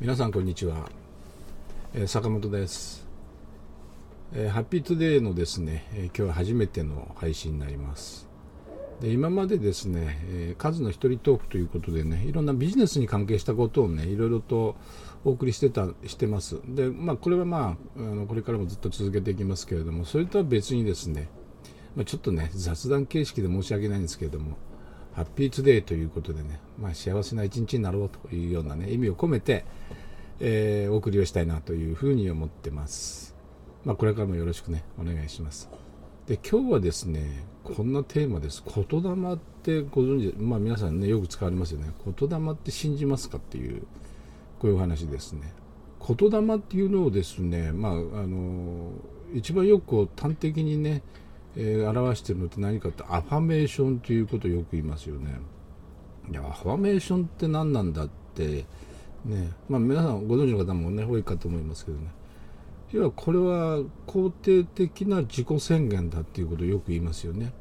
皆さんこんにちは、えー、坂本です、えー、ハッピートデイのですね、えー、今日は初めての配信になります。で今までですね、え数の一人トークということでねいろんなビジネスに関係したことをねいろいろとお送りしてたしてます。でまあこれはまああのこれからもずっと続けていきますけれどもそれとは別にですね、まあ、ちょっとね雑談形式で申し訳ないんですけれどもハッピーツデーということでね、まあ、幸せな一日になろうというような、ね、意味を込めて、えー、お送りをしたいなというふうに思ってます。まあ、これからもよろしくね、お願いします。で、今日はですね、こんなテーマです。言霊ってご存知、まあ皆さんね、よく使われますよね。言霊って信じますかっていう、こういうお話ですね。言霊っていうのをですね、まあ、あの、一番よく端的にね、えー、表してるのって何かってアファメーションということをよく言いますよね。いやアファメーションって何なんだってねまあ皆さんご存知の方もね多いかと思いますけどね要はこれは肯定的な自己宣言だっていうことをよく言いますよね。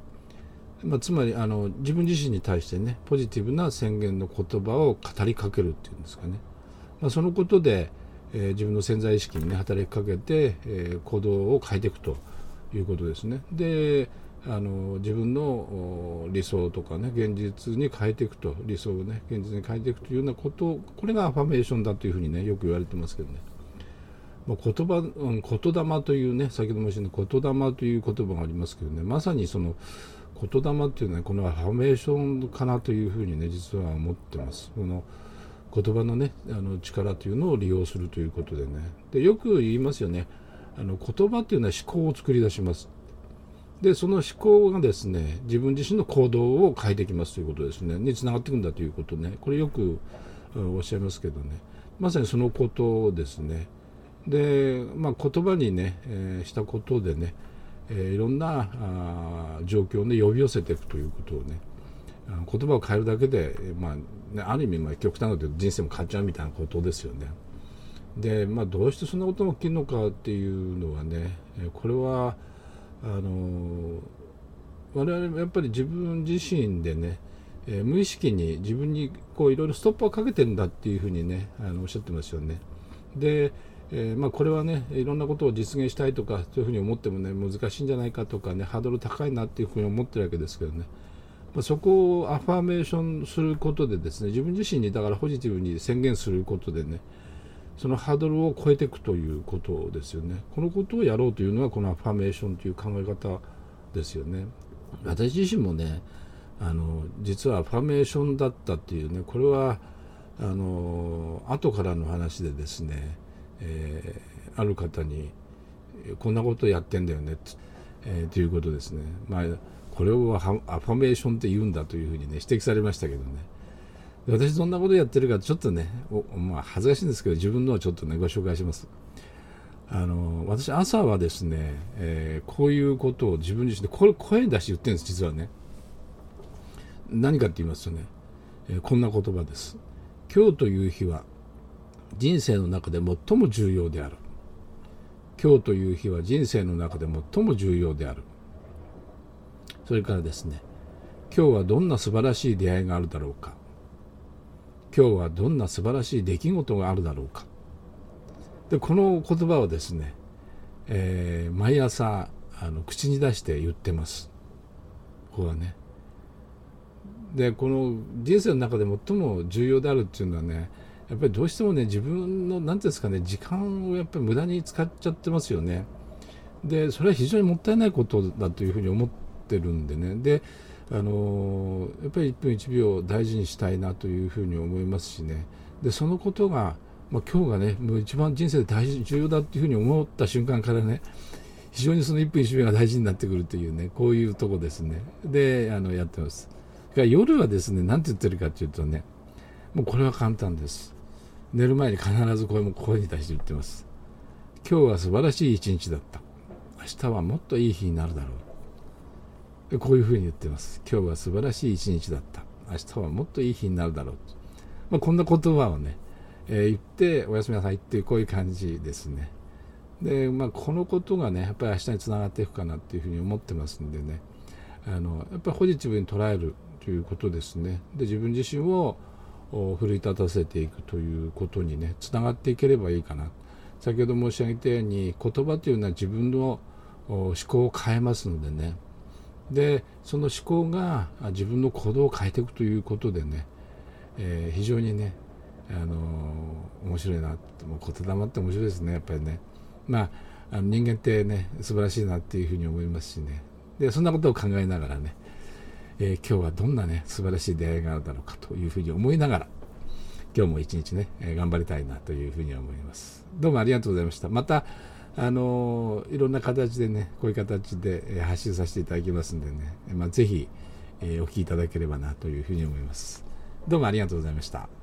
まあ、つまりあの自分自身に対してねポジティブな宣言の言葉を語りかけるっていうんですかね、まあ、そのことで、えー、自分の潜在意識にね働きかけて、えー、行動を変えていくということですね。であの自分の理想とかね現実に変えていくと理想をね現実に変えていくというようなことこれがアファメーションだというふうにねよく言われてますけどね、まあ、言葉、言霊というね先ほども言った言霊という言葉がありますけどねまさにその言霊っていうのはこのアファメーションかなというふうにね実は思ってます。この言葉のねあの力というのを利用するということでねでよく言いますよねあの言葉っていうのは思考を作り出します。で、その思考がですね、自分自身の行動を変えてきますということですね、につながっていくんだということね、これよくおっしゃいますけどね、まさにそのことですね。で、まあ、言葉にね、えー、したことでね、えー、いろんなあ状況を、ね、呼び寄せていくということをね、言葉を変えるだけで、まあね、ある意味、まあ、極端なこと言うと人生も変わっちゃうみたいなことですよね。で、まあ、どうしてそんなことが起きるのかっていうのはね、これはあの我々もやっぱり自分自身でね、え、無意識に自分にこういろいろストップをかけてんだっていうふうにねあのおっしゃってますよね。で、えー、まあ、これはねいろんなことを実現したいとかそういうふうに思ってもね難しいんじゃないかとかねハードル高いなっていうふうに思ってるわけですけどね。まあ、そこをアファーメーションすることでですね自分自身にだからポジティブに宣言することでねそのハードルを超えていくということですよね。このことをやろうというのはこのアファメーションという考え方ですよね。私自身もねあの実はアファメーションだったっていうねこれはあの後からの話でですね、えー、ある方にこんなことやってんだよねえー、ということですね。まあこれをアファメーションって言うんだというふうにね指摘されましたけどね。私どんなことやってるかちょっとねまあ、恥ずかしいんですけど自分のをちょっとねご紹介します。あの私朝はですね、えー、こういうことを自分自身でこれ声出して言ってるんです実はね。何かって言いますとね、えー、こんな言葉です。今日という日は人生の中で最も重要である。今日という日は人生の中で最も重要である。それからですね今日はどんな素晴らしい出会いがあるだろうか。今日はどんな素晴らしい出来事があるだろうか。でこの言葉をですね、えー、毎朝あの口に出して言ってます。ここはね。でこの人生の中で最も重要であるっていうのはねやっぱりどうしてもね自分の何ていうんですかね時間をやっぱり無駄に使っちゃってますよね。でそれは非常にもったいないことだというふうに思ってるんでね。であのやっぱり1分1秒大事にしたいなというふうに思いますしね。でそのことが、まあ、今日がねもう一番人生で大事重要だっていうふうに思った瞬間からね非常にその1分1秒が大事になってくるというねこういうとこですね。であのやってます。夜はですね何て言ってるかっていうとねもうこれは簡単です。寝る前に必ずこれも声に対して言ってます。今日は素晴らしい一日だった。明日はもっといい日になるだろう。こういうふうに言ってます。今日は素晴らしい一日だった。明日はもっといい日になるだろう。まあ、こんな言葉をね、えー、言って、おやすみなさいっていうこういう感じですね。で、まあ、このことがね、やっぱり明日につながっていくかなっていうふうに思ってますんでね、あの、やっぱりポジティブに捉えるということですね。で、自分自身を奮い立たせていくということにねつながっていければいいかな先ほど申し上げたように言葉というのは自分の思考を変えますのでねでその思考が自分の行動を変えていくということでね、えー、非常にねあの面白いなもう言霊って面白いですねやっぱりね。まああの人間ってね素晴らしいなっていうふうに思いますしね。でそんなことを考えながらね、えー、今日はどんなね素晴らしい出会いがあるだろうかというふうに思いながら今日も一日ね、え、頑張りたいなというふうに思います。どうもありがとうございました。またあのいろんな形でねこういう形で発信させていただきますんでね、まあ、ぜひ、えー、お聴きいただければなというふうに思います。どうもありがとうございました。